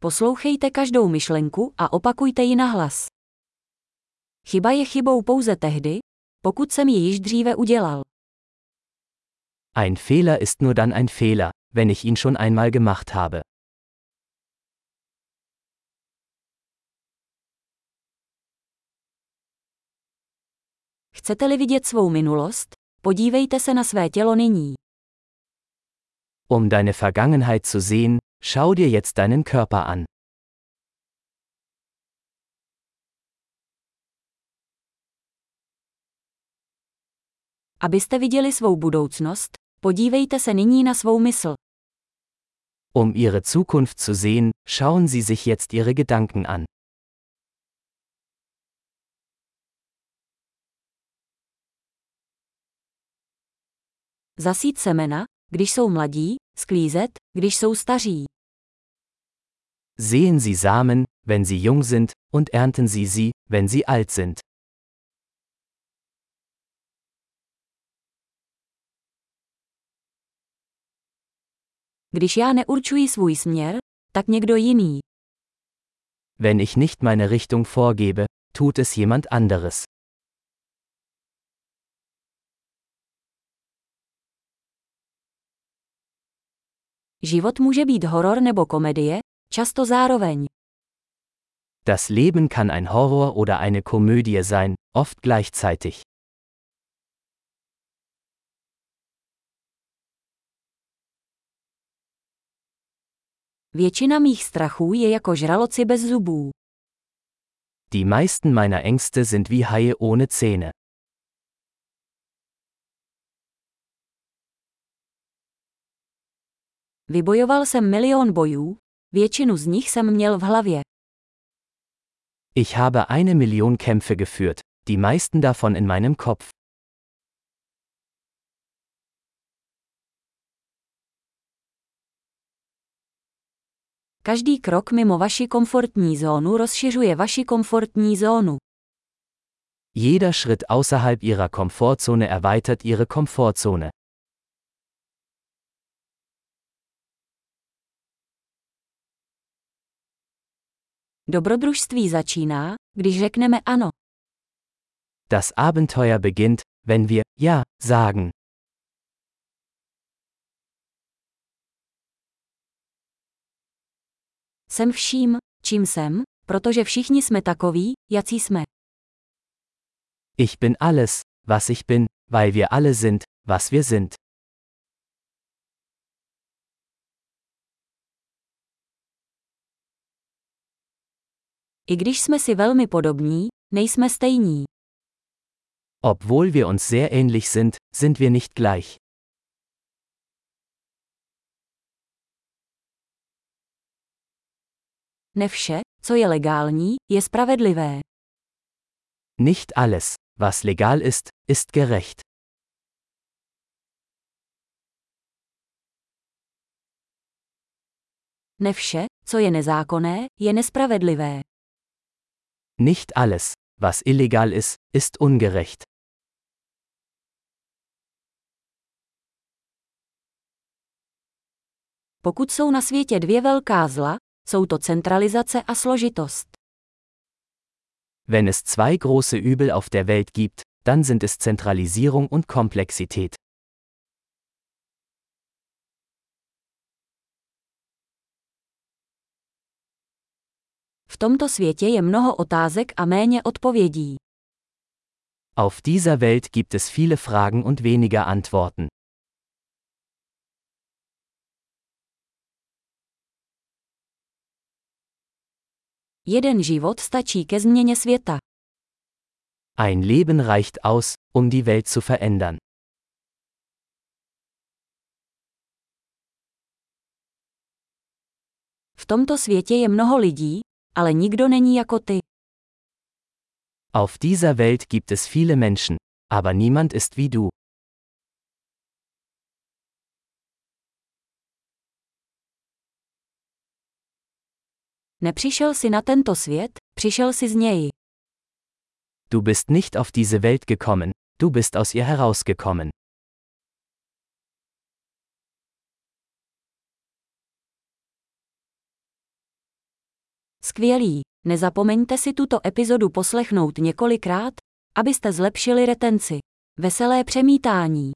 Poslouchejte každou myšlenku a opakujte ji nahlas. Chyba je chybou pouze tehdy, pokud jsem ji již dříve udělal. Ein Fehler ist nur dann ein Fehler, wenn ich ihn schon einmal gemacht habe. Chcete-li vidět svou minulost? Podívejte se na své tělo nyní. Um deine Vergangenheit zu sehen, schau dir jetzt deinen Körper an. Abyste viděli svou budoucnost, podívejte se nyní na svou mysl. Um ihre Zukunft zu sehen, schauen Sie sich jetzt Ihre Gedanken an. Zasít semena, když jsou mladí, sklízet, když jsou staří. Sehen Sie Samen, wenn sie jung sind, und ernten Sie sie, wenn sie alt sind. Když já neurčuji svůj směr, tak někdo jiný. Wenn ich nicht meine Richtung vorgebe, tut es jemand anderes. Život může být horor nebo komedie, často zároveň. Das Leben kann ein Horror oder eine Komödie sein, oft gleichzeitig. Většina mých strachů je jako žraloci bez zubů. Die meisten meiner Ängste sind wie Haie ohne Zähne. Vybojoval jsem milion bojů, většinu z nich jsem měl v hlavě. Ich habe eine Million Kämpfe geführt, die meisten davon in meinem Kopf. Každý krok mimo vaši komfortní zónu rozšiřuje vaši komfortní zónu. Jeder Schritt außerhalb ihrer Komfortzone erweitert ihre Komfortzone. Dobrodružství začíná, když řekneme ano. Das Abenteuer beginnt, wenn wir Ja sagen. Jsem vším, čím jsem, protože všichni jsme takoví, jací jsme. Ich bin alles, was ich bin, weil wir alle sind, was wir sind. I když jsme si velmi podobní, nejsme stejní. Obwohl wir uns sehr ähnlich sind, sind wir nicht gleich. Ne vše, co je legální, je spravedlivé. Nicht alles, was legal ist, ist gerecht. Ne vše, co je nezákonné, je nespravedlivé. Nicht alles, was illegal ist, ist ungerecht. Pokud jsou na světě dvě velká zla, jsou to centralizace a složitost. Wenn es zwei große Übel auf der Welt gibt, dann sind es Zentralisierung und Komplexität. V tomto světě je mnoho otázek a méně odpovědí. Auf dieser Welt gibt es viele Fragen und weniger Antworten. Jeden život stačí ke změně světa. Ein Leben reicht aus, um die Welt zu verändern. V tomto světě je mnoho lidí, ale nikdo není jako ty. Auf dieser Welt gibt es viele Menschen, aber niemand ist wie du. Nepřišel si na tento svět, přišel si z něj. Du bist nicht auf diese Welt gekommen, du bist aus ihr herausgekommen. Skvělý. Nezapomeňte si tuto epizodu poslechnout několikrát, abyste zlepšili retenci. Veselé přemítání.